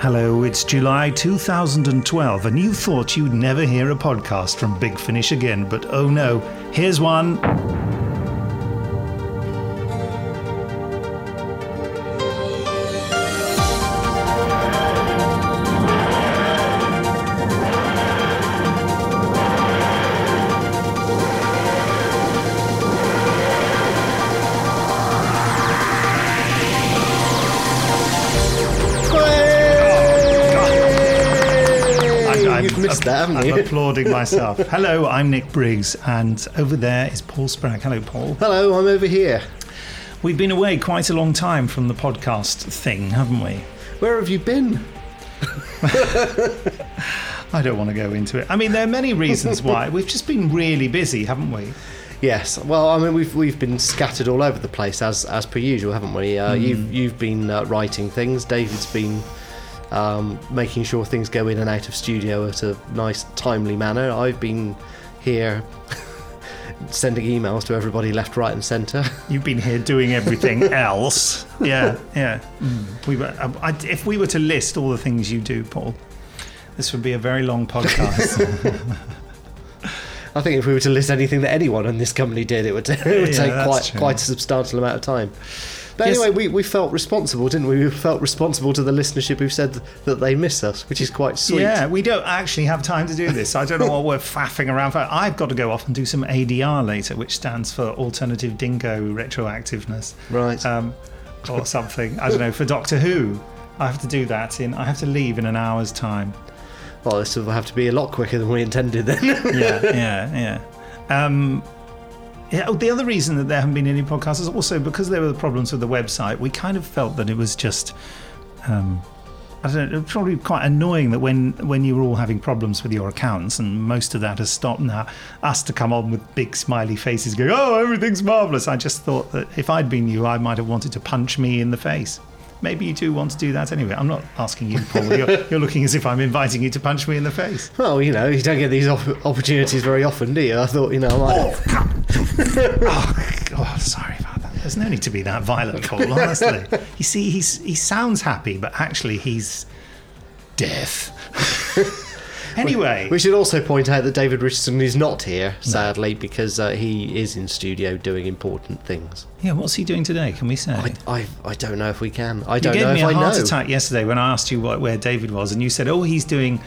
Hello, it's July 2012, and you thought you'd never hear a podcast from Big Finish again, but oh no, here's one. You've missed that, haven't I'm applauding myself. Hello, I'm Nick Briggs, and over there is Paul Spragg. Hello, Paul. Hello, I'm over here. We've been away quite a long time from the podcast thing, haven't we? Where have you been? I don't want to go into it. I mean, there are many reasons why. We've just been really busy, haven't we? Yes. Well, I mean, we've we've been scattered all over the place as as per usual, haven't we? Uh, You've you've been uh, writing things. David's been um, making sure things go in and out of studio at a nice, timely manner. I've been here sending emails to everybody left, right, and centre. You've been here doing everything else. Yeah, yeah. Mm. We were, um, I, if we were to list all the things you do, Paul, this would be a very long podcast. I think if we were to list anything that anyone in this company did, it would, it would Yeah, take quite true. quite a substantial amount of time. But Yes. anyway, we, we felt responsible, didn't we? We felt responsible to the listenership who said that they miss us, which is quite sweet. yeah, we don't actually have time to do this. I don't know what we're faffing around for. I've got to go off and do some ADR later, which stands for Alternative Dingo Retroactiveness. Right. um, or something. I don't know for Doctor Who. I have to do that in. I have to leave in an hour's time. Well, this will have to be a lot quicker than we intended then. Yeah, yeah, yeah. Um, yeah. oh, The other reason that there haven't been any podcasts is also because there were problems with the website. We kind of felt that it was just. Um, I don't know. Probably quite annoying that when when you were all having problems with your accounts, and most of that has stopped now, us to come on with big smiley faces going, "Oh, everything's marvelous." I just thought that if I'd been you, I might have wanted to punch me in the face. Maybe you do want to do that anyway. I'm not asking you, Paul. You're, you're looking as if I'm inviting you to punch me in the face. well, you know, you don't get these op- opportunities very often, do you? I thought, you know, I might. oh, oh God, sorry about that. There's no need to be that violent, Paul, honestly. You see, he's, he sounds happy, but actually he's deaf. anyway, We should also point out that David Richardson is not here, sadly, because uh, he is in studio doing important things. yeah, what's he doing today? Can we say? I, I, I don't know if we can. I you don't gave know me if a I heart know. attack yesterday when I asked you what, where David was, and you said, "Oh, he's doing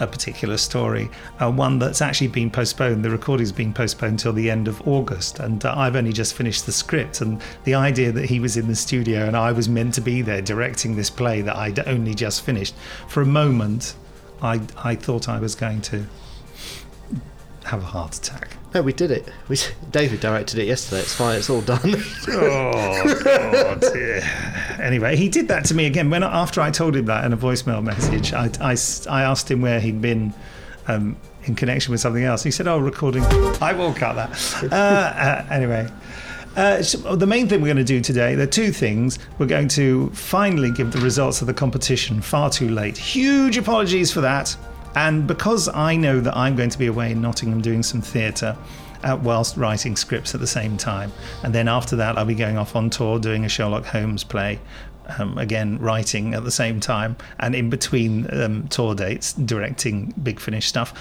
a particular story, uh, one that's actually been postponed. The recording's been postponed till the end of August, and uh, I've only just finished the script. And the idea that he was in the studio and I was meant to be there directing this play that I'd only just finished, for a moment, I I thought I was going to have a heart attack. No, we did it. We, David directed it yesterday. It's fine. It's all done. Oh God! Yeah. Anyway, he did that to me again when after I told him that in a voicemail message. I, I, I asked him where he'd been um, in connection with something else. He said, "Oh, recording." I will cut that. Uh, uh, anyway. Uh, so the main thing we're going to do today, there are two things. We're going to finally give the results of the competition far too late. Huge apologies for that. And because I know that I'm going to be away in Nottingham doing some theatre, uh, whilst writing scripts at the same time. And then after that, I'll be going off on tour doing a Sherlock Holmes play. Um, again, writing at the same time, and in between um, tour dates, directing Big Finish stuff.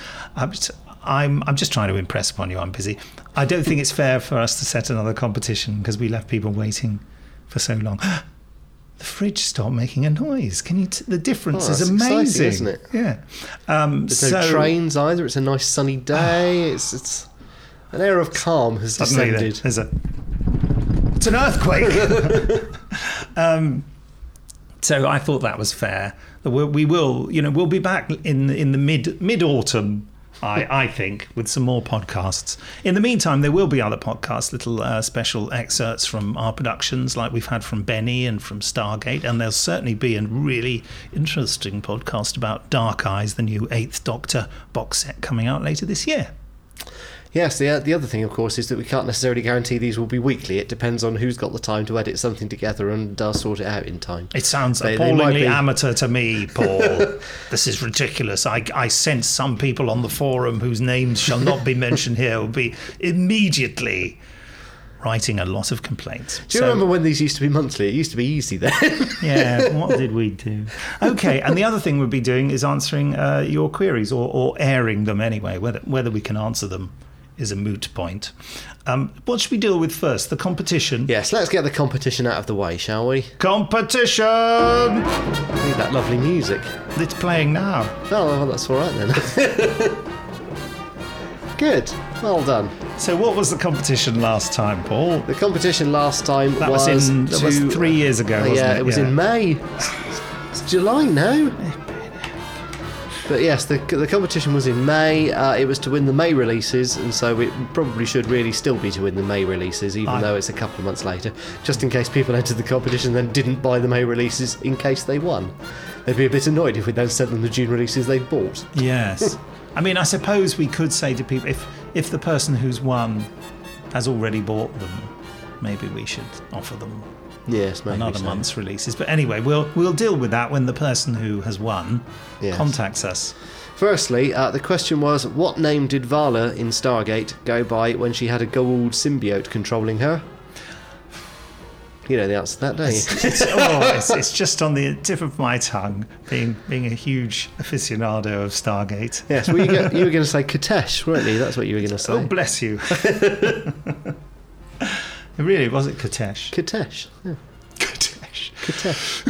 I'm I'm just trying to impress upon you. I'm busy. I don't think it's fair for us to set another competition because we left people waiting for so long. The fridge stopped making a noise. Can you? T- the difference Oh, is amazing, isn't it? Yeah. Um, There's so no trains either. It's a nice sunny day. It's it's an air of calm has descended. there's a it's an earthquake. um, so I thought that was fair. We will, you know, we'll be back in in the mid mid autumn. I, I think with some more podcasts. In the meantime, there will be other podcasts, little uh, special excerpts from our productions, like we've had from Benny and from Stargate, and there'll certainly be a really interesting podcast about Dark Eyes, the new Eighth Doctor box set coming out later this year. Yes, the, the other thing, of course, is that we can't necessarily guarantee these will be weekly. It depends on who's got the time to edit something together and uh, sort it out in time. It sounds They- they appallingly be- amateur to me, Paul. this is ridiculous. I, I sense some people on the forum whose names shall not be mentioned here will be immediately writing a lot of complaints. Do you remember when these used to be monthly? It used to be easy then. yeah, what did we do? Okay, and the other thing we'd be doing is answering uh, your queries or, or airing them anyway. Whether whether we can answer them is a moot point. Um, what should we deal with first? The competition. yes, let's get the competition out of the way, shall we? Competition. Need that lovely music. It's playing now. Oh, well, that's all right then. Good. Well done. So, what was the competition last time, Paul? The competition last time That was, was, in that was three years ago. Uh, yeah, it? it was in May. It's July now. But yes, the, the competition was in May. Uh, it was to win the May releases, and so it probably should really still be to win the May releases, even I- though it's a couple of months later, just in case people entered the competition and then didn't buy the May releases in case they won. They'd be a bit annoyed if we then sent them the June releases they'd bought. Yes. I mean, I suppose we could say to people if if the person who's won has already bought them, maybe we should offer them Yes, maybe another so. month's releases. But anyway, we'll we'll deal with that when the person who has won Yes. contacts us. Firstly, uh, the question was what name did Vala in Stargate go by when she had a gold symbiote controlling her? You know the answer to that, don't you? It's, oh, it's, it's just on the tip of my tongue, being being a huge aficionado of Stargate. Yes, well, you, you were going to say Qetesh, weren't you? That's what you were going to say. Oh, bless you. it really was it Qetesh. Qetesh. Yeah. Qetesh. Qetesh.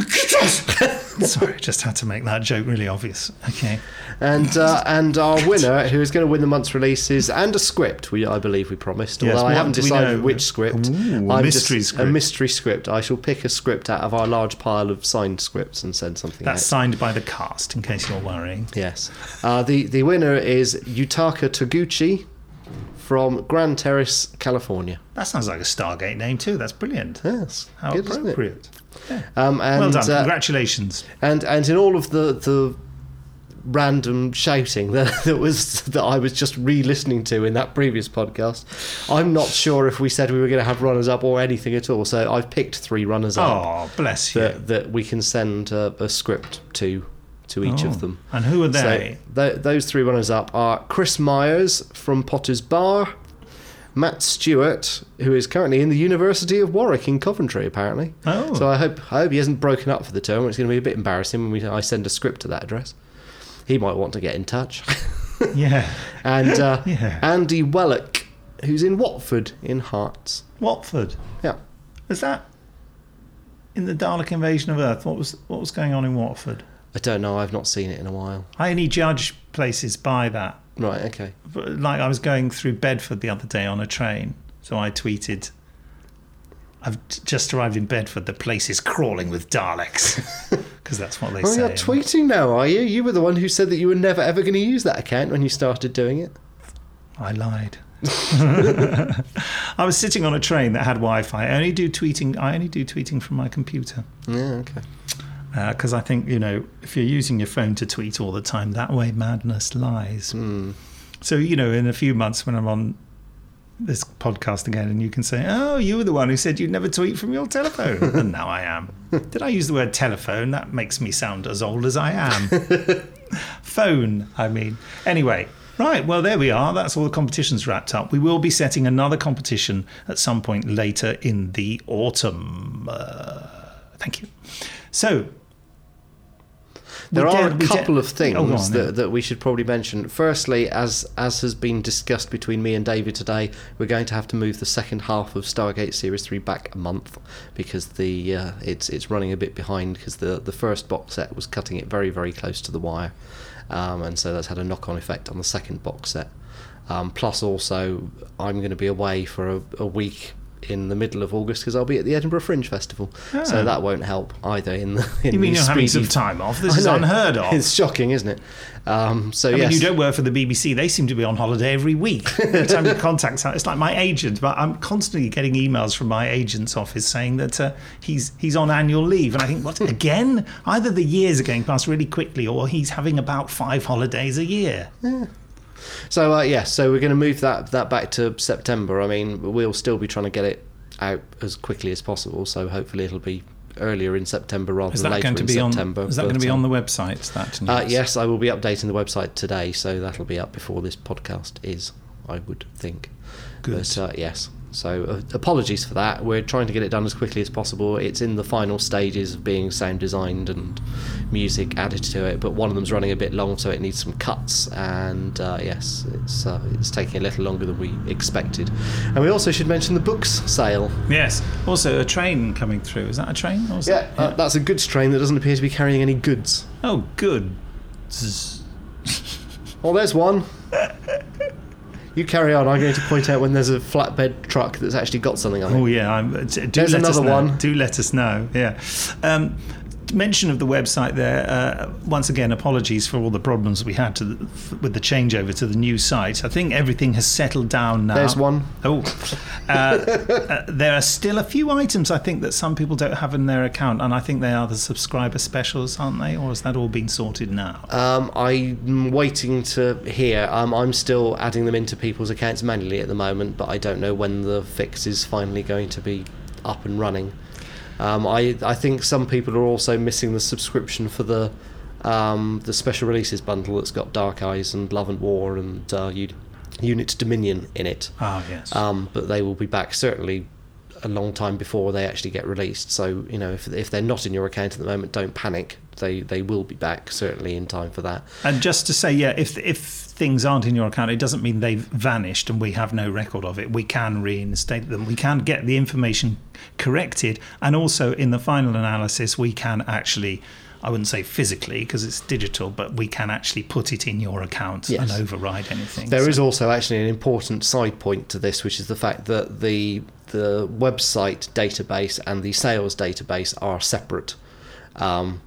Sorry, just had to make that joke really obvious. Okay. And uh, and our winner, who is going to win the month's releases and a script, we I believe we promised. Yes, Although I haven't decided which script. Ooh, a mystery just- A mystery script. I shall pick a script out of our large pile of signed scripts and send something That's out. signed by the cast, in case you're worrying. Yes. Uh, the the winner is Yutaka Toguchi from Grand Terrace, California. That sounds like a Stargate name too. That's brilliant. Yes. How good, isn't it? appropriate. Um, and, well done. uh, Congratulations. and and in all of the the random shouting that, that was that I was just re-listening to in that previous podcast, I'm not sure if we said we were going to have runners up or anything at all. So I've picked three runners up Oh, bless you. that that we can send uh, a script to to each Oh. of them. And who are they? So th- those three runners up are Chris Myers from Potters Bar, Matt Stewart, who is currently in the University of Warwick in Coventry, apparently. Oh. So I hope I hope he hasn't broken up for the term. It's going to be a bit embarrassing when we, I send a script to that address. He might want to get in touch. yeah. and uh, Yeah. Andy Wellock, who's in Watford in Herts. Watford. Yeah. Was that in the Dalek invasion of Earth? What was what was going on in Watford? I don't know. I've not seen it in a while. I only judge places by that. Right. Okay. Like I was going through Bedford the other day on a train, so I tweeted. I've just arrived in Bedford. The place is crawling with Daleks, because that's what they Oh, say. you're tweeting now, are you? You were the one who said that you were never ever going to use that account when you started doing it. I lied. I was sitting on a train that had Wi-Fi. I only do tweeting. I only do tweeting from my computer Yeah. Okay. Because I think you know if you're using your phone to tweet all the time, that way madness lies. Hmm. So you know, in a few months when I'm on this podcast again, and you can say, "Oh, you were the one who said you'd never tweet from your telephone," and now I am. Did I use the word telephone? That makes me sound as old as I am. Phone, I mean. Anyway, right. Well, there we are. That's all the competitions wrapped up. We will be setting another competition at some point later in the autumn. Uh, thank you. So. There we are did- a couple of things Oh, on, that, that we should probably mention. Firstly, as as has been discussed between me and David today, we're going to have to move the second half of Stargate Series Three back a month because the uh, it's it's running a bit behind because the the first box set was cutting it very very close to the wire, um, and so that's had a knock on effect on the second box set. Um, plus, also, I'm going to be away for a, a week in the middle of August because I'll be at the Edinburgh Fringe Festival, Ah. so that won't help either. In the in You mean you're having some time off? This is unheard of. It's shocking, isn't it? Um, so I mean, you don't work for the BBC. They seem to be on holiday every week. Every time you contact it's like my agent. But I'm constantly getting emails from my agent's office saying that uh, he's he's on annual leave, and I think, what again? Either the years are going past really quickly, or he's having about five holidays a year. So uh, yes, so we're going to move that that back to September. I mean, we'll still be trying to get it out as quickly as possible. So hopefully it'll be earlier in September rather than later in be on? September. Is that going to be um, on the website? That? Uh, yes, I will be updating the website today, so that'll be up before this podcast is. I would think. Good. But uh, yes, So uh, apologies for that. We're trying to get it done as quickly as possible. It's in the final stages of being sound designed and music added to it, but one of them's running a bit long, so it needs some cuts. And uh, yes, it's uh, it's taking a little longer than we expected. And we also should mention the books sale. Yes. Also, a train coming through. Is that a train? Or is Yeah, that- uh, that's a goods train that doesn't appear to be carrying any goods. Oh, good. Oh, there's one. You carry on. I'm going to point out when there's a flatbed truck that's actually got something on it. Oh yeah, I'm, do There's let us another know. one. Do let us know. Yeah. Um, mention of the website there. Uh, once again, apologies for all the problems we had to the, f- with the changeover to the new site. I think everything has settled down now. There's one. Oh, uh, uh, there are still a few items I think that some people don't have in their account, and I think they are the subscriber specials, aren't they? Or has that all been sorted now? Um, I'm waiting to hear. Um, I'm still adding them into people's accounts manually at the moment, but I don't know when the fix is finally going to be up and running. Um, I I think some people are also missing the subscription for the um, the special releases bundle that's got Dark Eyes and Love and War and uh, Unit Dominion in it. Ah, yes. Um, but they will be back certainly a long time before they actually get released. So you know, if if they're not in your account at the moment, don't panic. They they will be back certainly in time for that. And just to say, yeah, if if things aren't in your account, it doesn't mean they've vanished and we have no record of it. We can reinstate them. We can get the information corrected, and also in the final analysis, we can actually. I wouldn't say physically because it's digital, but we can actually put it in your account Yes. and override anything. There So- is also actually an important side point to this, which is the fact that the the website database and the sales database are separate. Um,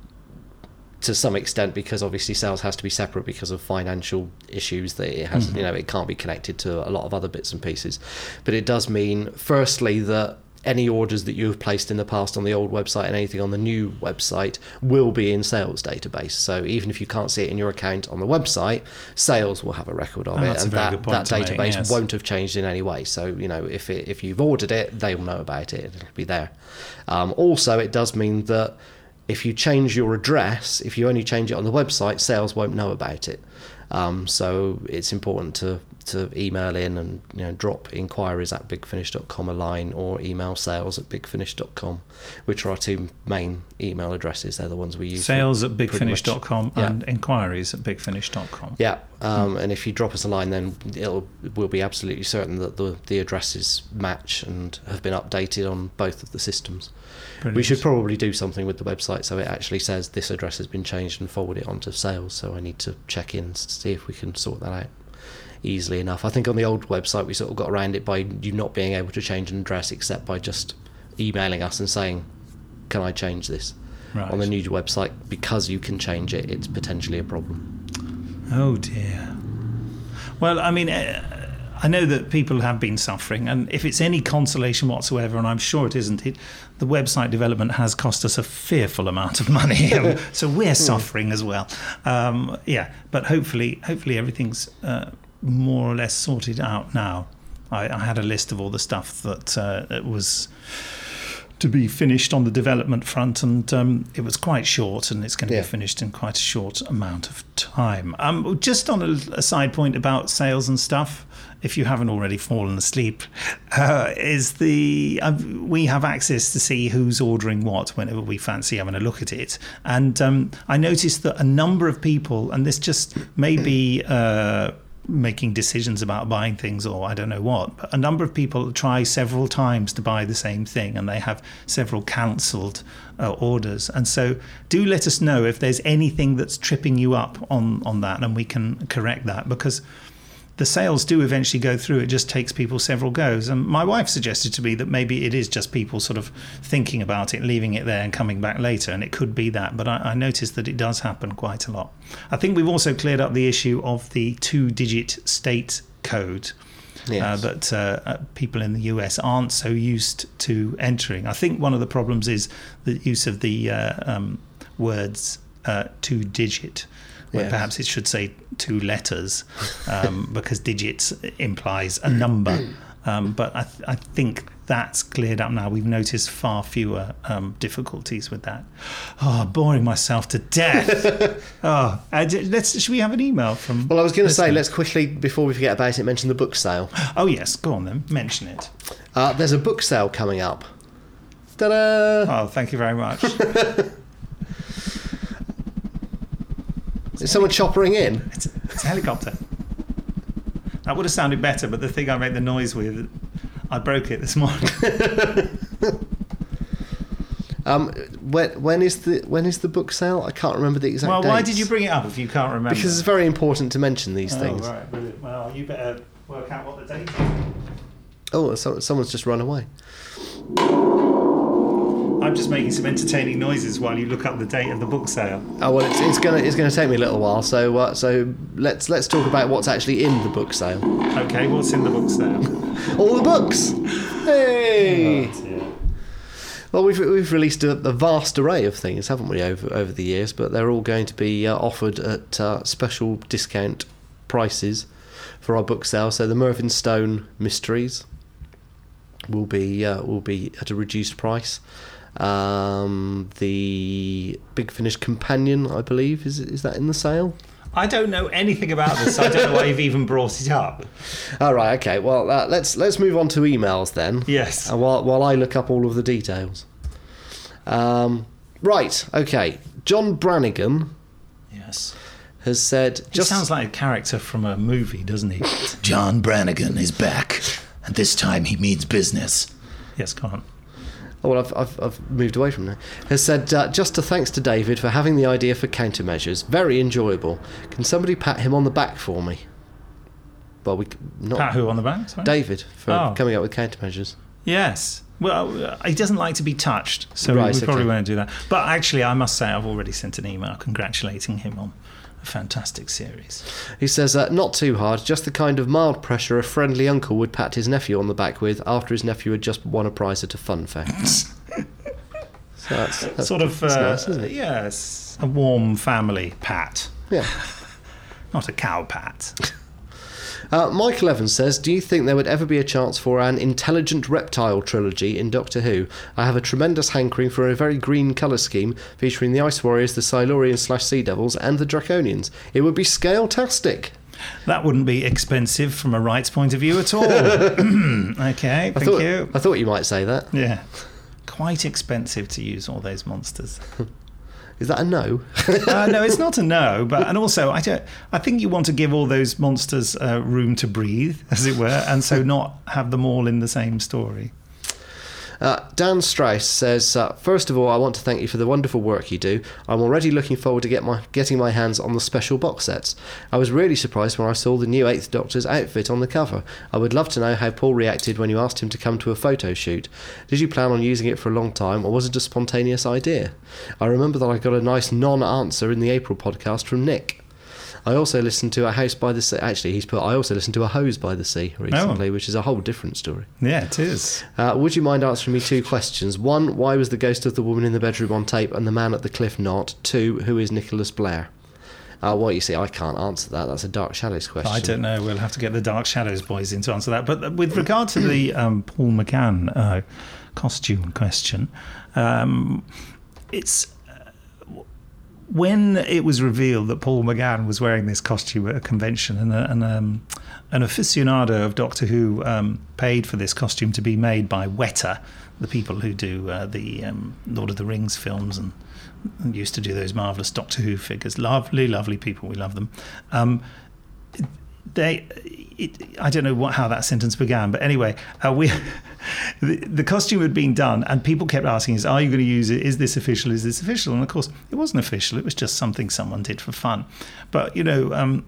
to some extent, because obviously sales has to be separate because of financial issues. That it has, you know, it can't be connected to a lot of other bits and pieces. But it does mean, firstly, that any orders that you have placed in the past on the old website and anything on the new website will be in sales database. So even if you can't see it in your account on the website, sales will have a record of Oh, it, and that, that to make, database yes. won't have changed in any way. So you know, if it, if you've ordered it, they will know about it. It'll be there. Um, also, it does mean that if you change your address, if you only change it on the website, sales won't know about it. Um, so it's important to to email in and you know drop inquiries at bigfinish.com a line or email sales at bigfinish.com, which are our two main email addresses. They're the ones we use. sales at bigfinish.com Yeah. and inquiries at bigfinish.com. Yeah, um, and if you drop us a line, then it'll we'll be absolutely certain that the the addresses match and have been updated on both of the systems. We should probably do something with the website so it actually says this address has been changed and forward it onto sales. So I need to check in to see if we can sort that out easily enough. I think on the old website we sort of got around it by you not being able to change an address except by just emailing us and saying, "Can I change this?" Right. On the new website, because you can change it, it's potentially a problem. Oh dear. Well, I mean, uh, I know that people have been suffering, and if it's any consolation whatsoever, and I'm sure it isn't, it the website development has cost us a fearful amount of money, so we're suffering as well. Um, yeah, but hopefully, hopefully everything's uh, more or less sorted out now. I, I had a list of all the stuff that, uh, was to be finished on the development front, and um, it was quite short, and it's going to Yeah. be finished in quite a short amount of time. Um, just on a, a side point about sales and stuff, if you haven't already fallen asleep, uh, is the uh, we have access to see who's ordering what whenever we fancy having a look at it, and um, I noticed that a number of people, and this just may be. Uh, making decisions about buying things or I don't know what. But a number of people try several times to buy the same thing and they have several cancelled uh, orders. And so do let us know if there's anything that's tripping you up on, on that and we can correct that because the sales do eventually go through. It just takes people several goes. And my wife suggested to me that maybe it is just people sort of thinking about it, leaving it there, and coming back later. And it could be that. But I, I noticed that it does happen quite a lot. I think we've also cleared up the issue of the two digit state code. Yes. Uh, that uh, uh, people in the US aren't so used to entering. I think one of the problems is the use of the uh, um, words uh, two digit, where perhaps it should say two letters, um, because digits implies a number. Um, but I, th- I think that's cleared up now. We've noticed far fewer um, difficulties with that. Oh, boring myself to death. oh, d- let's. Should we have an email from? Well, I was going to say, let's quickly, before we forget about it, mention the book sale. Oh yes, go on then. Mention it. Uh, there's a book sale coming up. Ta-da! Oh, thank you very much. Is someone choppering in? It's, it's a helicopter. That would have sounded better, but the thing I made the noise with, I broke it this morning. Um, when, when is the when is the book sale? I can't remember the exact date. well, why dates. did you bring it up if you can't remember? Because it's very important to mention these oh, things. right, brilliant. Well, you better work out what the date is. Oh, so, someone's just run away. I'm just making some entertaining noises while you look up the date of the book sale. Oh well, it's, it's gonna it's gonna take me a little while. So uh, so let's let's talk about what's actually in the book sale. Okay, what's in the book sale? All the books. Hey. Well, we've we've released a, a vast array of things, haven't we, over over the years? But they're all going to be uh, offered at uh, special discount prices for our book sale. So the Mervyn Stone Mysteries will be uh, will be at a reduced price. Um, the Big Finish Companion, I believe, is is that in the sale? I don't know anything about this. so I don't know why you've even brought it up. All right, okay. Well, uh, let's let's move on to emails then. Yes. Uh, while while I look up all of the details. Um, right, okay. John Brannigan Yes. has said He just sounds like a character from a movie, doesn't he? John Brannigan is back, and this time he means business. yes, go on. Oh, well, I've, I've, I've moved away from that. Has said uh, just a thanks to David for having the idea for countermeasures. Very enjoyable. Can somebody pat him on the back for me? Well, we not Pat who on the back? Sorry? David for Oh. coming up with countermeasures. Yes. Well, he doesn't like to be touched, so Right, we probably okay. won't do that. But actually, I must say, I've already sent an email congratulating him on a fantastic series. He says, uh, not too hard, just the kind of mild pressure a friendly uncle would pat his nephew on the back with after his nephew had just won a prize at a fun fair. so that's, that's sort of, that's uh, nice, isn't it? yes, a warm family pat, Yeah. not a cow pat. Uh, Michael Evans says, Do you think there would ever be a chance for an intelligent reptile trilogy in Doctor Who? I have a tremendous hankering for a very green colour scheme featuring the Ice Warriors, the Silurians slash Sea Devils, and the Draconians. It would be scale-tastic. That wouldn't be expensive from a rights point of view at all. okay, I thank thought, you. I thought you might say that. Yeah. Quite expensive to use all those monsters. Is that a no? uh, no, it's not a no, but and also I don't. I think you want to give all those monsters uh, room to breathe, as it were, and so not have them all in the same story. Uh, Dan Strauss says, uh, First of all, I want to thank you for the wonderful work you do. I'm already looking forward to get my, getting my hands on the special box sets. I was really surprised when I saw the new Eighth Doctor's outfit on the cover. I would love to know how Paul reacted when you asked him to come to a photo shoot. Did you plan on using it for a long time, or was it a spontaneous idea? I remember that I got a nice non answer in the April podcast from Nick. I also listened to a house by the sea. Actually, he's put. I also listened to a hose by the sea recently, which is a whole different story. Yeah, it is. Uh, would you mind answering me two questions? One, why was the ghost of the woman in the bedroom on tape and the man at the cliff not? Two, who is Nicholas Blair? Uh, well, you see, I can't answer that. That's a Dark Shadows question. I don't know. We'll have to get the Dark Shadows boys in to answer that. But with regard to the um, Paul McGann uh, costume question, um, it's uh, when it was revealed that Paul McGann was wearing this costume at a convention, and, and um, an aficionado of Doctor Who um, paid for this costume to be made by Weta, the people who do uh, the um, Lord of the Rings films and, and used to do those marvelous Doctor Who figures. Lovely, lovely people. We love them. Um, they it, I don't know what, how that sentence began, but anyway, uh, we the, the costume had been done, and people kept asking us, "Are you going to use it? Is this official? Is this official?" And of course, it wasn't official. It was just something someone did for fun. But you know, um,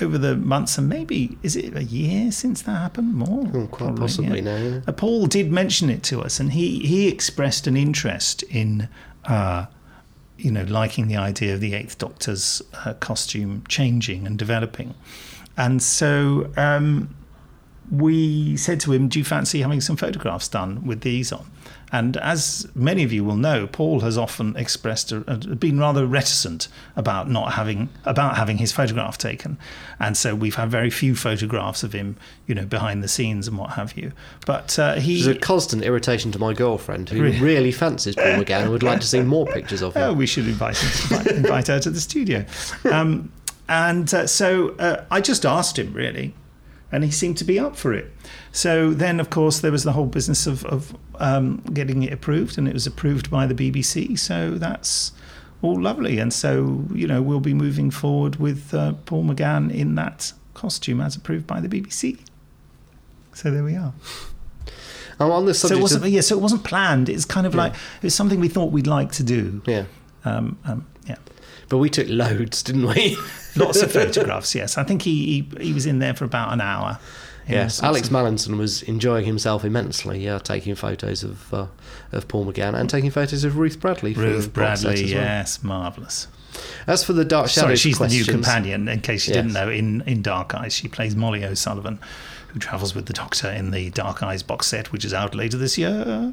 over the months and maybe is it a year since that happened? More, Oh, quite probably, possibly yeah. now. Yeah. Uh, Paul did mention it to us, and he he expressed an interest in. Uh, you know, liking the idea of the Eighth Doctor's uh, costume changing and developing, and so um, we said to him, "Do you fancy having some photographs done with these on?" And as many of you will know, Paul has often expressed a, a, been rather reticent about not having about having his photograph taken, and so we've had very few photographs of him, you know, behind the scenes and what have you. But uh, he It's a constant irritation to my girlfriend, who Really? really fancies Paul McGann and would like to see more pictures of him. Oh, we should invite him, invite, invite her to the studio. Um, and uh, so uh, I just asked him really, and he seemed to be up for it. So then, of course, there was the whole business of, of um, getting it approved, and it was approved by the BBC. So that's all lovely. And so you know we'll be moving forward with uh, Paul McGann in that costume as approved by the BBC. So there we are. I'm on the So it wasn't of, yeah. So it wasn't planned. It's kind of Yeah. like it was something we thought we'd like to do. yeah, Um, um, yeah. But we took loads, didn't we? Lots of photographs, yes. I think he, he he was in there for about an hour. Yes, Alex Mallinson was enjoying himself immensely, Yeah, taking photos of uh, of Paul McGann and taking photos of Ruth Bradley. For Ruth Bradley, well. yes, marvellous. As for the Dark Shadows Sorry, she's the new companion, in case you didn't know, in, in Dark Eyes. She plays Molly O'Sullivan, who travels with the Doctor in the Dark Eyes box set, which is out later this year.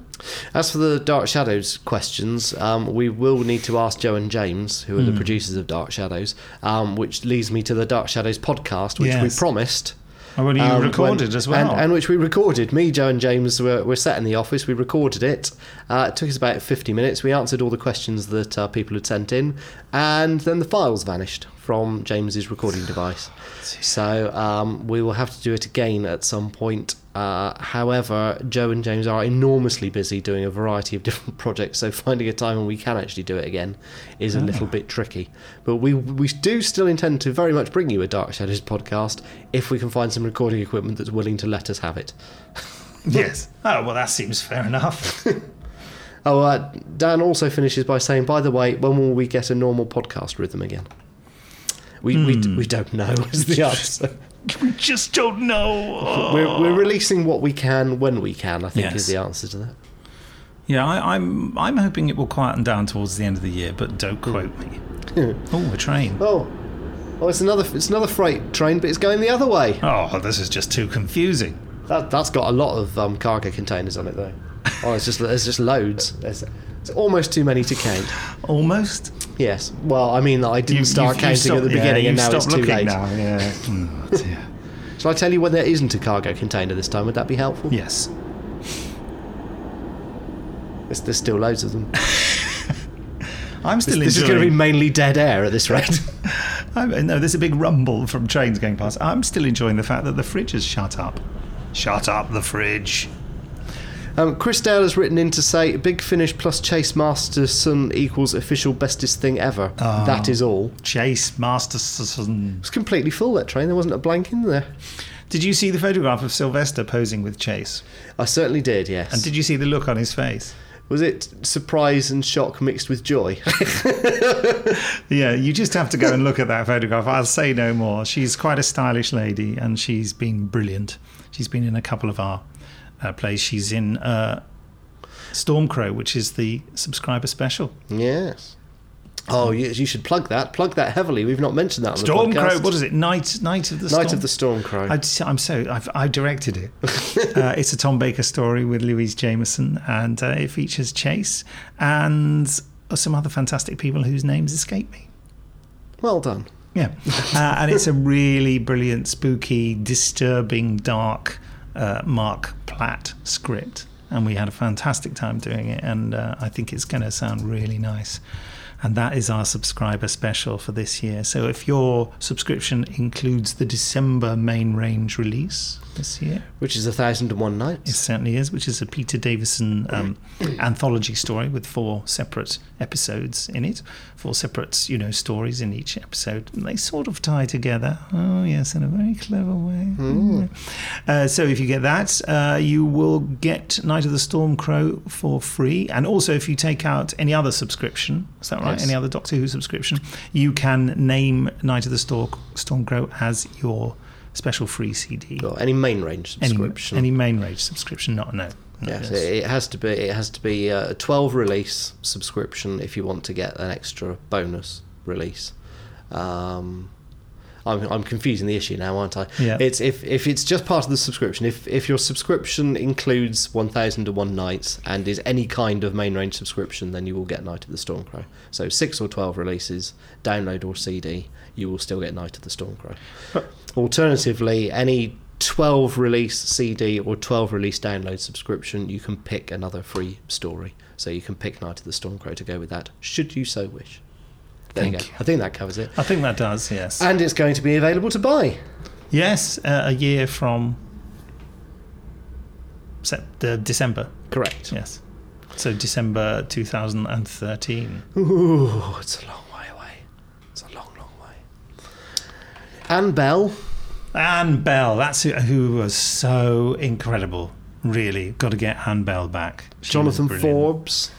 As for the Dark Shadows questions, um, we will need to ask Joe and James, who are Hmm. the producers of Dark Shadows, um, which leads me to the Dark Shadows podcast, which we promised. Oh, well, you um, recorded when- as well. And, and which we recorded. Me, Joe, and James were, were sat in the office. We recorded it. Uh, it took us about 50 minutes. We answered all the questions that uh, people had sent in, and then the files vanished from James's recording device. So um, we will have to do it again at some point. Uh, however, Joe and James are enormously busy doing a variety of different projects, so finding a time when we can actually do it again is a little bit tricky. But we we do still intend to very much bring you a Dark Shadows podcast if we can find some recording equipment that's willing to let us have it. yes. Oh, well, that seems fair enough. Oh, uh, Dan also finishes by saying, by the way, when will we get a normal podcast rhythm again? We, we, Hmm. we don't know, is the answer. we just don't know. We're, we're releasing what we can when we can, I think, Yes. is the answer to that. Yeah, I, I'm I'm hoping it will quieten down towards the end of the year, but don't quote me. oh, a train. Oh, oh, it's another it's another freight train, but it's going the other way. Oh, this is just too confusing. That that's got a lot of um, cargo containers on it, though. Oh, it's just there's just loads. There's, it's almost too many to count. Almost. Yes. Well, I mean, I didn't start counting stopped- at the yeah, beginning, and now it's too late. Now, yeah. Oh. Shall I tell you when there isn't a cargo container this time? Would that be helpful? yes. There's, there's still loads of them. I'm This, still this is going to be mainly dead air at this rate. I'm- no, there's a big rumble from trains going past. I'm still enjoying the fact that the fridge has shut up. Shut up, the fridge. Um, Chris Dale has written in to say Big Finish plus Chase Masterson equals official bestest thing ever. Oh. That is all. Chase Masterson. It was completely full that train. There wasn't a blank in there. Did you see the photograph of Sylvester posing with Chase? I certainly did. Yes. And did you see the look on his face? Was it surprise and shock mixed with joy? Yeah, you just have to go and look at that photograph. I'll say no more. She's quite a stylish lady, and she's been brilliant. She's been in a couple of our uh, plays. She's in uh, Stormcrow, which is the subscriber special. yes. Oh, you, you should plug that. Plug that heavily. We've not mentioned that on the Stormcrow. podcast. What is it? Night, Night of the Storm. Night of the Storm Crow. I, am so I've, I directed it. uh, it's a Tom Baker story with Louise Jameson, and uh, it features Chase and some other fantastic people whose names escape me. Well done. Yeah, uh, and it's a really brilliant, spooky, disturbing, dark uh, Marc Platt script, and we had a fantastic time doing it, and uh, I think it's going to sound really nice. And that is our subscriber special for this year. So if your subscription includes the December main range release this year, Which is a thousand and one nights, it certainly is, which is a Peter Davison um, anthology story with four separate episodes in it, four separate, you know, stories in each episode. And they sort of tie together. Oh, yes, in a very clever way. Uh, so if you get that, uh, you will get Night of the Storm Crow for free. And also, if you take out any other subscription, is that right? Yes. Any other Doctor Who subscription, you can name Night of the Storm, Storm Crow as your special free CD. Or any main range Any, subscription. any main range subscription, not no. no Yes, yes. it, it has to be. It has to be a twelve release subscription if you want to get an extra bonus release. Um, I'm, I'm confusing the issue now, aren't I? Yeah. It's if, if it's just part of the subscription. If if your subscription includes 1001 Nights and is any kind of main range subscription, then you will get Night of the Stormcrow. So six or twelve releases, download or CD, you will still get Night of the Stormcrow. Alternatively, any 12 release CD or 12 release download subscription, you can pick another free story. So you can pick Night of the Stormcrow to go with that, should you so wish. There you go. you. I think that covers it. I think that does, yes. And it's going to be available to buy. yes, uh, a year from Sep- uh, December. Correct. Yes. So December 2013. Ooh, it's a long way away. It's a long, long way. Anne Bell. Anne Bell, that's who, who was so incredible. Really, got to get Anne Bell back. She Jonathan. Forbes.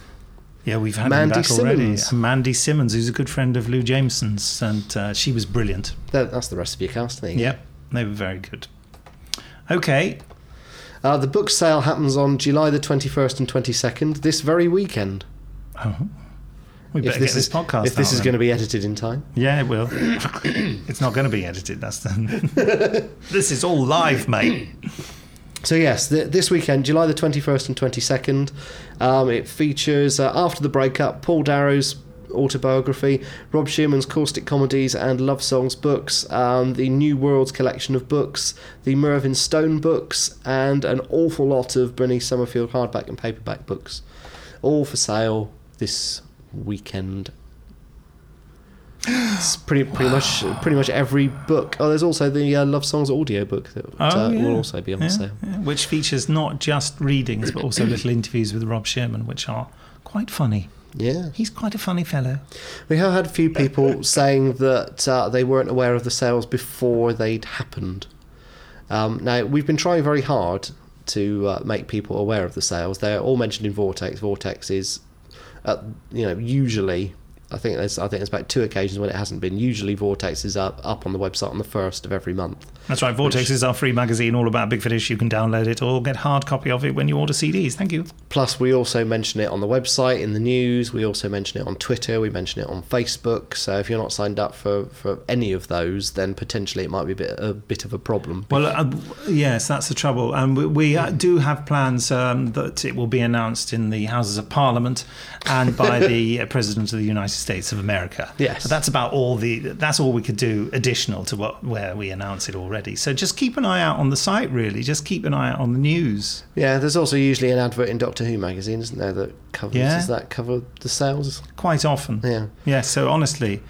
Yeah, we've had Mandy him back already. Simmons. And Mandy Simmons, who's a good friend of Lou Jameson's, and uh, she was brilliant. That, that's the rest of your cast. There you. Yep, they were very good. Okay, Uh, the book sale happens on July the 21st and 22nd, this very weekend. oh, we better If get this, this is, podcast. if this out is then. going to be edited in time. yeah, it will. it's not going to be edited. That's the. this is all live, mate. So yes, th- this weekend, July the twenty first and twenty second, um, it features uh, after the breakup, Paul Darrow's autobiography, Rob Shearman's caustic comedies and love songs books, um, the New Worlds collection of books, the Mervyn Stone books, and an awful lot of Bernice Summerfield hardback and paperback books, all for sale this weekend. It's pretty pretty much pretty much every book. Oh, there's also the uh, Love Songs audiobook that uh, Oh, yeah. will also be on Yeah, sale. yeah, which features not just readings but also little interviews with Rob Shearman, which are quite funny. Yeah. He's quite a funny fellow. We have had a few people saying that uh, they weren't aware of the sales before they'd happened. Um, now, we've been trying very hard to uh, make people aware of the sales. They're all mentioned in Vortex. Vortex is, uh, you know, usually. I think there's I think there's about two occasions when it hasn't been. Usually, Vortex is up up on the website on the first of every month. That's right. Vortex is our free magazine all about Big Finish. You can download it or get hard copy of it when you order CDs. Thank you. Plus, we also mention it on the website, in the news. We also mention it on Twitter. We mention it on Facebook. So if you're not signed up for, for any of those, then potentially it might be a bit, a bit of a problem. Well, uh, yes, that's the trouble. And we, we uh, do have plans um, that it will be announced in the Houses of Parliament and by the uh, President of the United States of America. Yes. But that's about all the. That's all we could do additional to what where we announce it already. So just keep an eye out on the site. Really, just keep an eye out on the news. Yeah, there's also usually an advert in Doctor Who magazine, isn't there, that covers Yeah. does that cover the sales? Quite often. Yeah. Yeah, so honestly,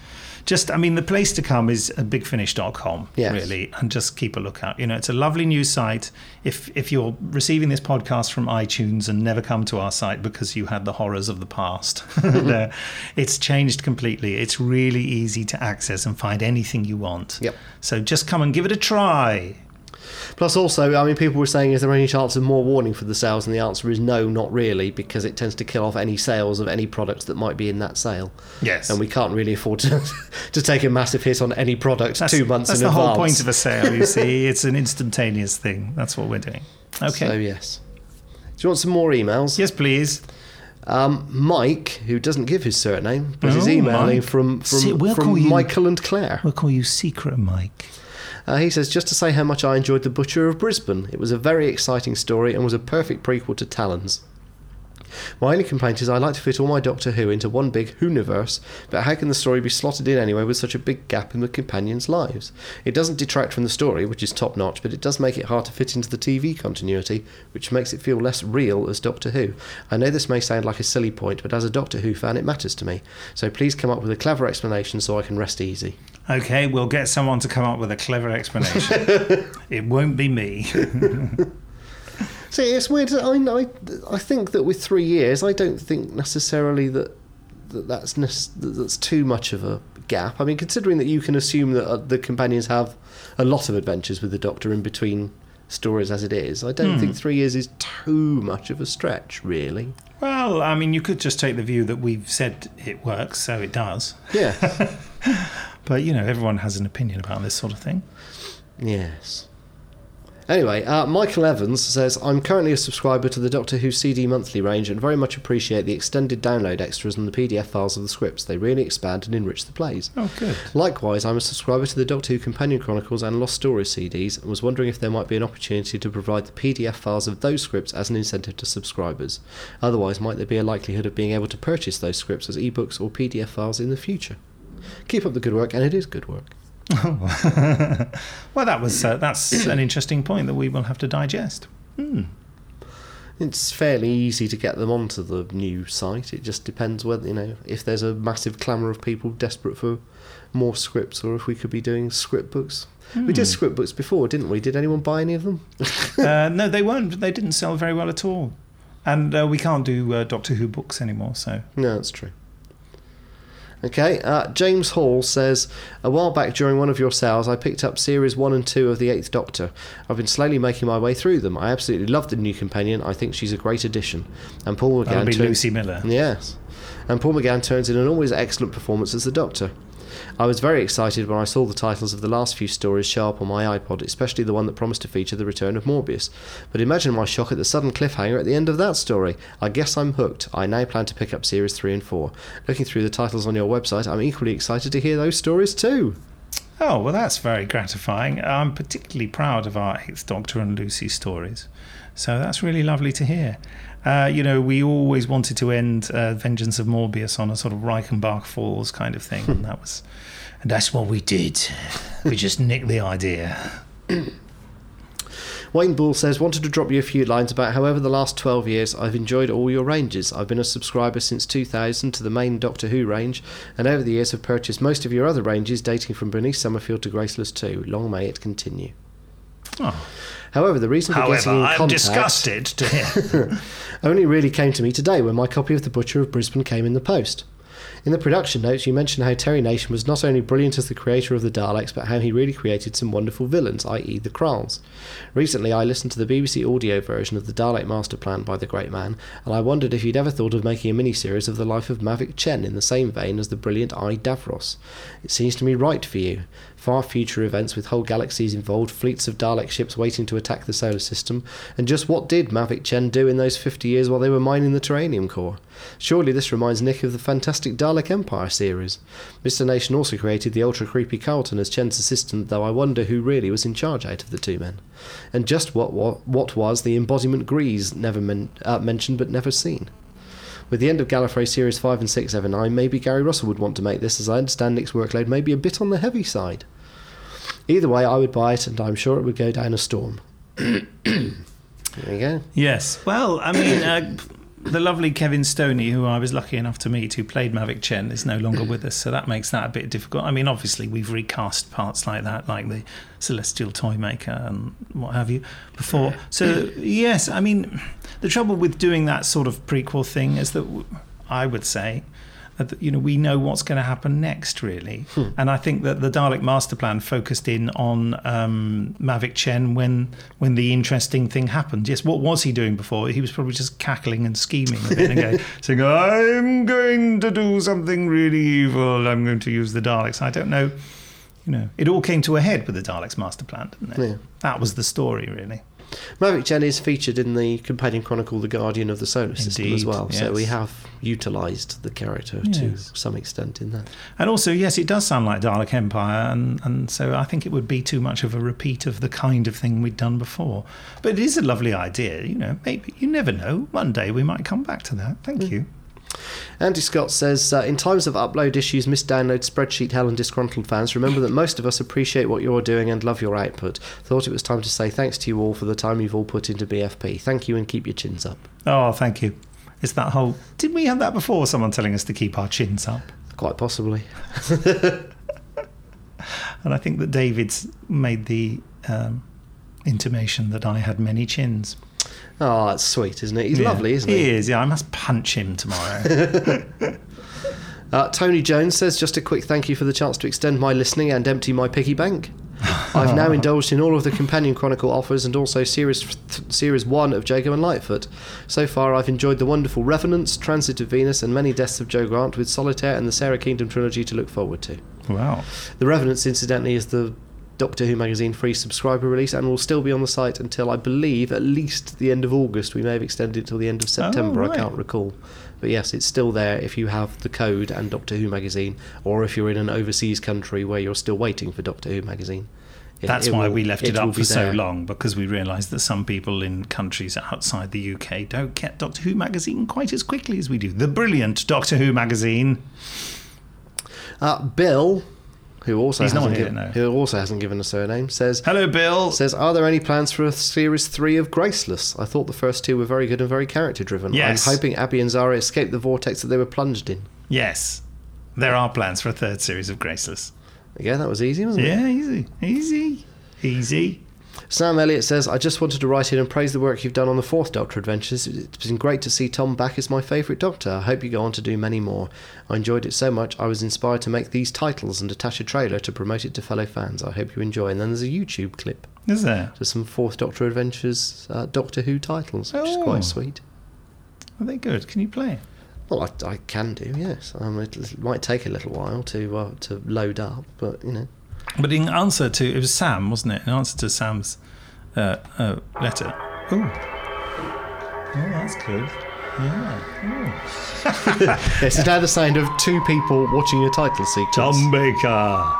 just I mean, the place to come is bigfinish.com, Yes. really, and just keep a lookout. You know, it's a lovely news site. If if you're receiving this podcast from iTunes and never come to our site because you had the horrors of the past, no, it's changed completely. It's really easy to access and find anything you want. Yep. So just come and give it a try. Plus, also, I mean, people were saying, is there any chance of more warning for the sales? And the answer is no, not really, because it tends to kill off any sales of any products that might be in that sale. Yes. And we can't really afford to, to take a massive hit on any product that's, two months in advance. That's the whole point of a sale. You see, it's an instantaneous thing. That's what we're doing. Okay. So, yes. Do you want some more emails? yes, please. Um, Mike, who doesn't give his surname, but is Oh, emailing Mike. from, from, See, we'll from call you- Michael and Claire. We'll call you Secret Mike. Uh, he says, just to say how much I enjoyed The Butcher of Brisbane. It was a very exciting story and was a perfect prequel to Talons. My only complaint is I like to fit all my Doctor Who into one big Whoniverse, but how can the story be slotted in anyway with such a big gap in the companions' lives? It doesn't detract from the story, which is top notch, but it does make it hard to fit into the TV continuity, which makes it feel less real as Doctor Who. I know this may sound like a silly point, but as a Doctor Who fan, it matters to me. So please come up with a clever explanation so I can rest easy. Okay, we'll get someone to come up with a clever explanation. it won't be me. See, it's weird. I, I, I think that with three years, I don't think necessarily that, that that's nec- that's too much of a gap. I mean, considering that you can assume that uh, the companions have a lot of adventures with the Doctor in between stories as it is, I don't think three years is too much of a stretch, really. Well, I mean, you could just take the view that we've said it works, so it does. Yeah. But, you know, everyone has an opinion about this sort of thing. yes. Anyway, uh, Michael Evans says, I'm currently a subscriber to the Doctor Who CD monthly range and very much appreciate the extended download extras and the PDF files of the scripts. They really expand and enrich the plays. Oh, good. Likewise, I'm a subscriber to the Doctor Who Companion Chronicles and Lost Stories CDs and was wondering if there might be an opportunity to provide the PDF files of those scripts as an incentive to subscribers. Otherwise, might there be a likelihood of being able to purchase those scripts as ebooks or PDF files in the future? Keep up the good work, and it is good work. well, that was uh, that's an interesting point that we will have to digest. Hmm. It's fairly easy to get them onto the new site. It just depends whether you know if there's a massive clamour of people desperate for more scripts, or if we could be doing script books. We did script books before, didn't we? Did anyone buy any of them? uh, no, they weren't. They didn't sell very well at all, and uh, we can't do uh, Doctor Who books anymore. So No, that's true. Okay, uh, James Hall says A while back during one of your sales, I picked up series 1 and 2 of The Eighth Doctor. I've been slowly making my way through them. I absolutely love the new companion. I think she's a great addition. And Paul that'll be turns- Lucy Miller. Yes. And Paul McGann turns in an always excellent performance as the Doctor. I was very excited when I saw the titles of the last few stories show up on my iPod, especially the one that promised to feature the return of Morbius. But imagine my shock at the sudden cliffhanger at the end of that story. I guess I'm hooked. I now plan to pick up series 3 and 4. Looking through the titles on your website, I'm equally excited to hear those stories too. Oh well, that's very gratifying. I'm particularly proud of our Eighth Doctor and Lucy stories, so that's really lovely to hear. Uh, you know, we always wanted to end uh, Vengeance of Morbius on a sort of Reichenbach Falls kind of thing, and that was, and that's what we did. We just nicked the idea. Wayne Bull says, wanted to drop you a few lines about how over the last 12 years I've enjoyed all your ranges. I've been a subscriber since 2000 to the main Doctor Who range, and over the years have purchased most of your other ranges dating from Bernice Summerfield to Graceless 2. Long may it continue. Oh. However, the reason for However, getting in I'm contact disgusted to hear. only really came to me today when my copy of The Butcher of Brisbane came in the post. In the production notes, you mentioned how Terry Nation was not only brilliant as the creator of the Daleks, but how he really created some wonderful villains, i.e., the Kraals. Recently, I listened to the BBC audio version of the Dalek Master Plan by the great man, and I wondered if you'd ever thought of making a mini-series of the life of Mavic Chen in the same vein as the brilliant I. Davros. It seems to me right for you. Far future events with whole galaxies involved, fleets of Dalek ships waiting to attack the solar system, and just what did Mavic Chen do in those 50 years while they were mining the Taranium core? Surely this reminds Nick of the fantastic Dalek Empire series. Mr. Nation also created the ultra creepy Karlton as Chen's assistant, though I wonder who really was in charge out of the two men. And just what what, what was the embodiment Gris never men, uh, mentioned but never seen? With the end of Gallifrey Series 5 and 6 ever 9, maybe Gary Russell would want to make this, as I understand Nick's workload may be a bit on the heavy side. Either way, I would buy it, and I'm sure it would go down a storm. there you go. yes. Well, I mean, uh, the lovely Kevin Stoney, who I was lucky enough to meet, who played Mavic Chen, is no longer with us, so that makes that a bit difficult. I mean, obviously, we've recast parts like that, like the Celestial Toymaker and what have you, before. So, yes, I mean, the trouble with doing that sort of prequel thing is that w- I would say. that, You know, we know what's going to happen next, really, and I think that the Dalek Master Plan focused in on um, Mavic Chen when when the interesting thing happened. Yes, what was he doing before? He was probably just cackling and scheming a bit saying, "I'm going to do something really evil. I'm going to use the Daleks." I don't know. You know, it all came to a head with the Daleks Master Plan, didn't it? Yeah. That was the story, really. Mavic Chen is featured in the companion chronicle The Guardian of the Solar System as Indeed, well, so we have utilised the character Yes. to some extent in that. And also, yes, it does sound like Dalek Empire, and, and so I think it would be too much of a repeat of the kind of thing we'd done before. But it is a lovely idea, you know. Maybe you never know. One day we might come back to that. Thank you. Andy Scott says, uh, in times of upload issues, misdownload, spreadsheet hell, and disgruntled fans, remember that most of us appreciate what you're doing and love your output. Thought it was time to say thanks to you all for the time you've all put into BFP. Thank you and keep your chins up. Oh, thank you. It's that whole. Didn't we have that before? Someone telling us to keep our chins up, Quite possibly. and I think that David's made the um, intimation that I had many chins. Oh, that's sweet, isn't it? He's Yeah. lovely, isn't He he? is. Yeah, I must punch him tomorrow. Uh, Tony Jones says, just a quick thank you for the chance to extend my listening and empty my piggy bank. I've now indulged in all of the Companion Chronicle offers and also Series th- Series 1 of Jago and Lightfoot. So far, I've enjoyed the wonderful Revenants, Transit of Venus, and many deaths of Jo Grant, with Solitaire and the Sara Kingdom trilogy to look forward to. wow. The Revenants, incidentally, is the Doctor Who magazine free subscriber release and will still be on the site until I believe at least the end of August. We may have extended it till the end of September. I right. can't recall. But yes, it's still there if you have the code and Doctor Who magazine, or if you're in an overseas country where you're still waiting for Doctor Who magazine. It- That's it why will- we left it, will up for so long because we realised that some people in countries outside the UK don't get Doctor Who magazine quite as quickly as we do. The brilliant Doctor Who magazine. Uh, Bill, who also He's hasn't given, who also hasn't given a surname, says Hello, Bill. says, "Are there any plans for a series three of Graceless? I thought the first two were very good and very character driven. Yes. I'm hoping Abby and Zara escape the vortex that they were plunged in. Yes, there are plans for a third series of Graceless. Yeah, that was easy, wasn't it? Yeah, easy, easy, easy. Sam Elliott says, I just wanted to write in and praise the work you've done on the fourth Doctor adventures. It's been great to see Tom back as my favourite Doctor. I hope you go on to do many more. I enjoyed it so much, I was inspired to make these titles and attach a trailer to promote it to fellow fans. I hope you enjoy. And then there's a YouTube clip Is there? to some fourth Doctor adventures uh, Doctor Who titles, which is Oh. quite sweet. Are they good? Can you play? Well, I, I can do, yes. Um, it, it might take a little while to uh, to load up, but you know. But in answer to it was Sam, wasn't it? In answer to Sam's uh, uh, letter. Oh, oh, that's good. Yeah. Yes, it's now the sound of two people watching a title sequence. Tom Baker.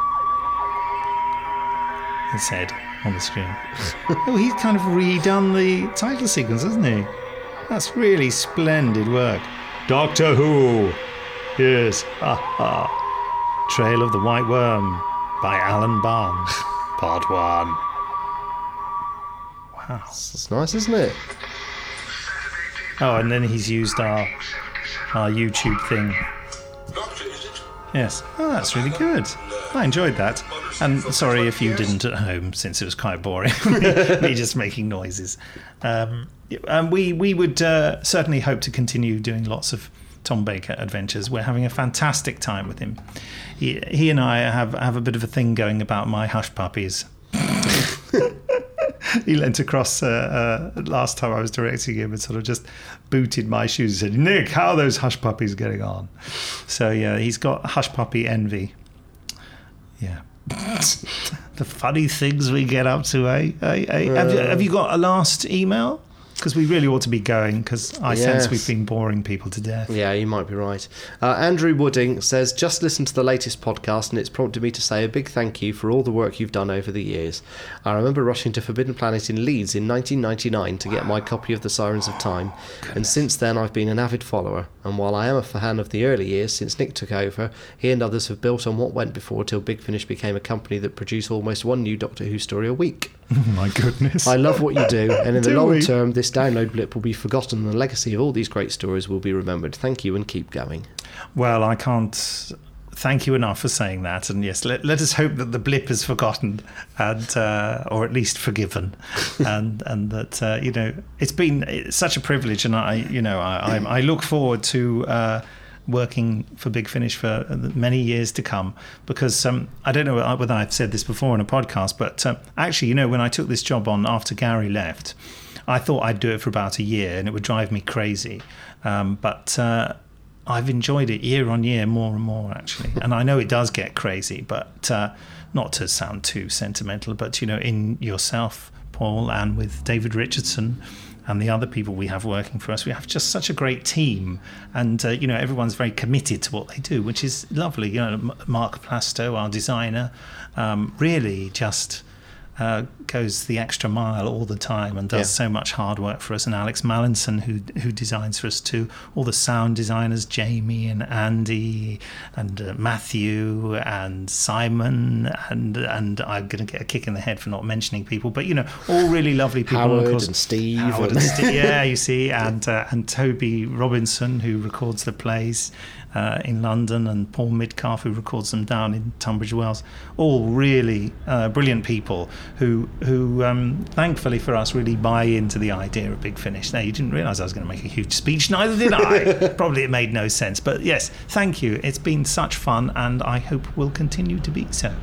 It said on the screen. oh, he's kind of redone the title sequence, hasn't he? That's really splendid work. Doctor Who. Yes. Ha ha. Trail of the White Worm by Alan Barnes. Part one. Wow. It's nice, isn't it? Oh, and then he's used our our YouTube thing. Doctor, is it? Yes. Oh, that's really good. I enjoyed that. And sorry if you didn't at home, since it was quite boring. Me just making noises. Um, and we we would uh, certainly hope to continue doing lots of Tom Baker adventures. We're having a fantastic time with him. He, he and I have have a bit of a thing going about my hush puppies. he leant across uh, uh, last time I was directing him and sort of just booted my shoes and said, Nick, how are those hush puppies getting on? So, yeah, he's got hush puppy envy. Yeah. the funny things we get up to, eh? eh, eh? Have, you, have you got a last email? Because we really ought to be going because I sense we've been boring people to death. Yeah, you might be right. Uh, Andrew Wooding says, just listen to the latest podcast and it's prompted me to say a big thank you for all the work you've done over the years. I remember rushing to Forbidden Planet in Leeds in 1999 to get my copy of The Sirens of Time, and since then I've been an avid follower. And while I am a fan of the early years since Nick took over, he and others have built on what went before till Big Finish became a company that produced almost one new Doctor Who story a week. My goodness. I love what you do, and in the long we? term, this download blip will be forgotten and the legacy of all these great stories will be remembered. Thank you and keep going. Well, I can't thank you enough for saying that. And yes, let, let us hope that the blip is forgotten and, uh, or at least forgiven. and, and that, uh, you know, it's been such a privilege. And I, you know, I, I, I look forward to, uh, working for Big Finish for many years to come because um, I don't know whether I've said this before on a podcast, but uh, actually, you know, when I took this job on after Gary left, I thought I'd do it for about a year and it would drive me crazy. Um, but uh, I've enjoyed it year on year more and more actually. And I know it does get crazy, but uh, not to sound too sentimental, but you know, in yourself, Paul, and with David Richardson and the other people we have working for us, we have just such a great team, and uh, you know, everyone's very committed to what they do, which is lovely. You know, Mark Plastow, our designer, um, really just uh, goes the extra mile all the time and does Yeah. so much hard work for us. And Alex Mallinson, who who designs for us too. All the sound designers, Jamie and Andy and uh, Matthew and Simon and and I'm going to get a kick in the head for not mentioning people, but you know, all really lovely people. Howard of course, and Steve Howard and- and Steve, yeah, you see, and uh, and Toby Robinson, who records the plays uh, in London, and Paul Midcalf, who records them down in Tunbridge Wells. All really uh, brilliant people who who um, thankfully for us really buy into the idea of Big Finish. Now you didn't realise I was going to make a huge speech, neither did I. Probably it made no sense, but yes, thank you. It's been such fun, and I hope will continue to be so.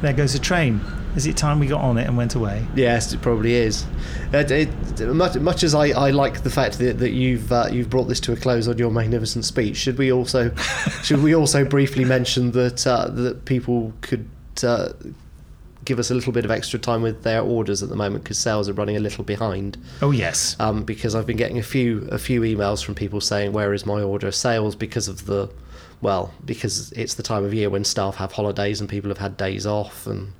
There goes a train. Is it time we got on it and went away? Yes, it probably is. It, it, much, much as I, I like the fact that, that you've uh, you've brought this to a close on your magnificent speech, should we also should we also briefly mention that uh, that people could uh, give us a little bit of extra time with their orders at the moment because sales are running a little behind. Oh yes. Um, because I've been getting a few a few emails from people saying where is my order of sales because of the well because it's the time of year when staff have holidays and people have had days off and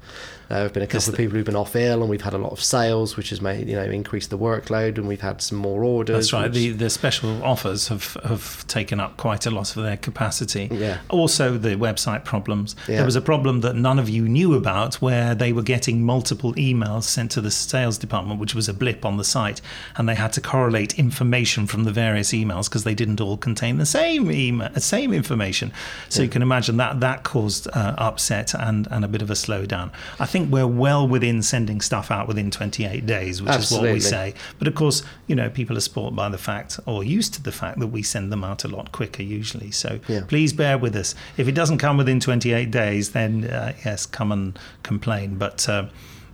there have been a couple of people who've been off ill and we've had a lot of sales which has made you know increased the workload and we've had some more orders. That's right. which- The the special offers have have taken up quite a lot of their capacity. Yeah. Also, the website problems. Yeah. There was a problem that none of you knew about, where they were getting multiple emails sent to the sales department, which was a blip on the site, and they had to correlate information from the various emails because they didn't all contain the same email, same information. So you can imagine that that caused uh, upset and and a bit of a slowdown. I think we're well within sending stuff out within 28 days, which is what we say. But of course, you know, people are spoiled by the fact or used to the fact that we send them out a lot quicker usually. So Yeah. please bear with us. If it doesn't come within 28 days, then uh, yes, come and complain. But uh,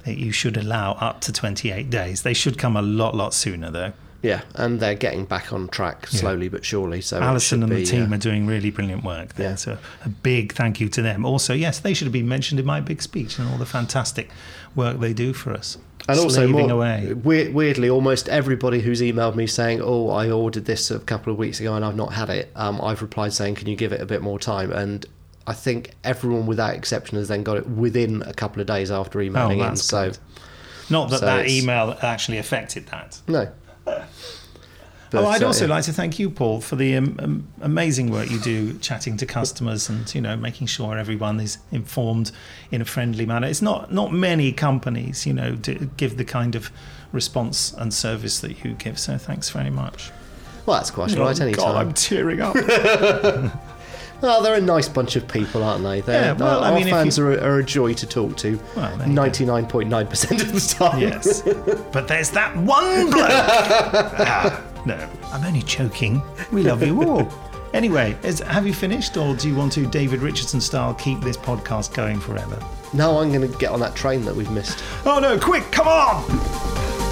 you should allow up to 28 days. They should come a lot, lot sooner though. Yeah, and they're getting back on track slowly but surely. So Alison and the team uh, are doing really brilliant work there. Yeah. So a big thank you to them. Also, yes, they should have been mentioned in my big speech and all the fantastic work they do for us. and also more, away. weir- weirdly, almost everybody who's emailed me saying, "Oh, I ordered this a couple of weeks ago and I've not had it," um, I've replied saying, "Can you give it a bit more time?" And I think everyone, without exception, has then got it within a couple of days after emailing in. Oh, So good. Not that So that email actually affected that. no. Oh, I'd uh, also like to thank you, Paul, for the um, um, amazing work you do chatting to customers and you know making sure everyone is informed in a friendly manner. It's not not many companies you know do, give the kind of response and service that you give. So thanks very much. Well, that's quite all right. Oh, Any God, time. I'm tearing up. Well, they're a nice bunch of people, aren't they? They're, Yeah, well, I our mean, if fans you- are, a, are a joy to talk to. Well, there you go. Ninety-nine point nine percent of the time. yes, but there's that one bloke. ah, no, I'm only joking. We love you all. Anyway, is, have you finished, or do you want to, David Richardson style, keep this podcast going forever? No, I'm going to get on that train that we've missed. Oh no, quick, come on!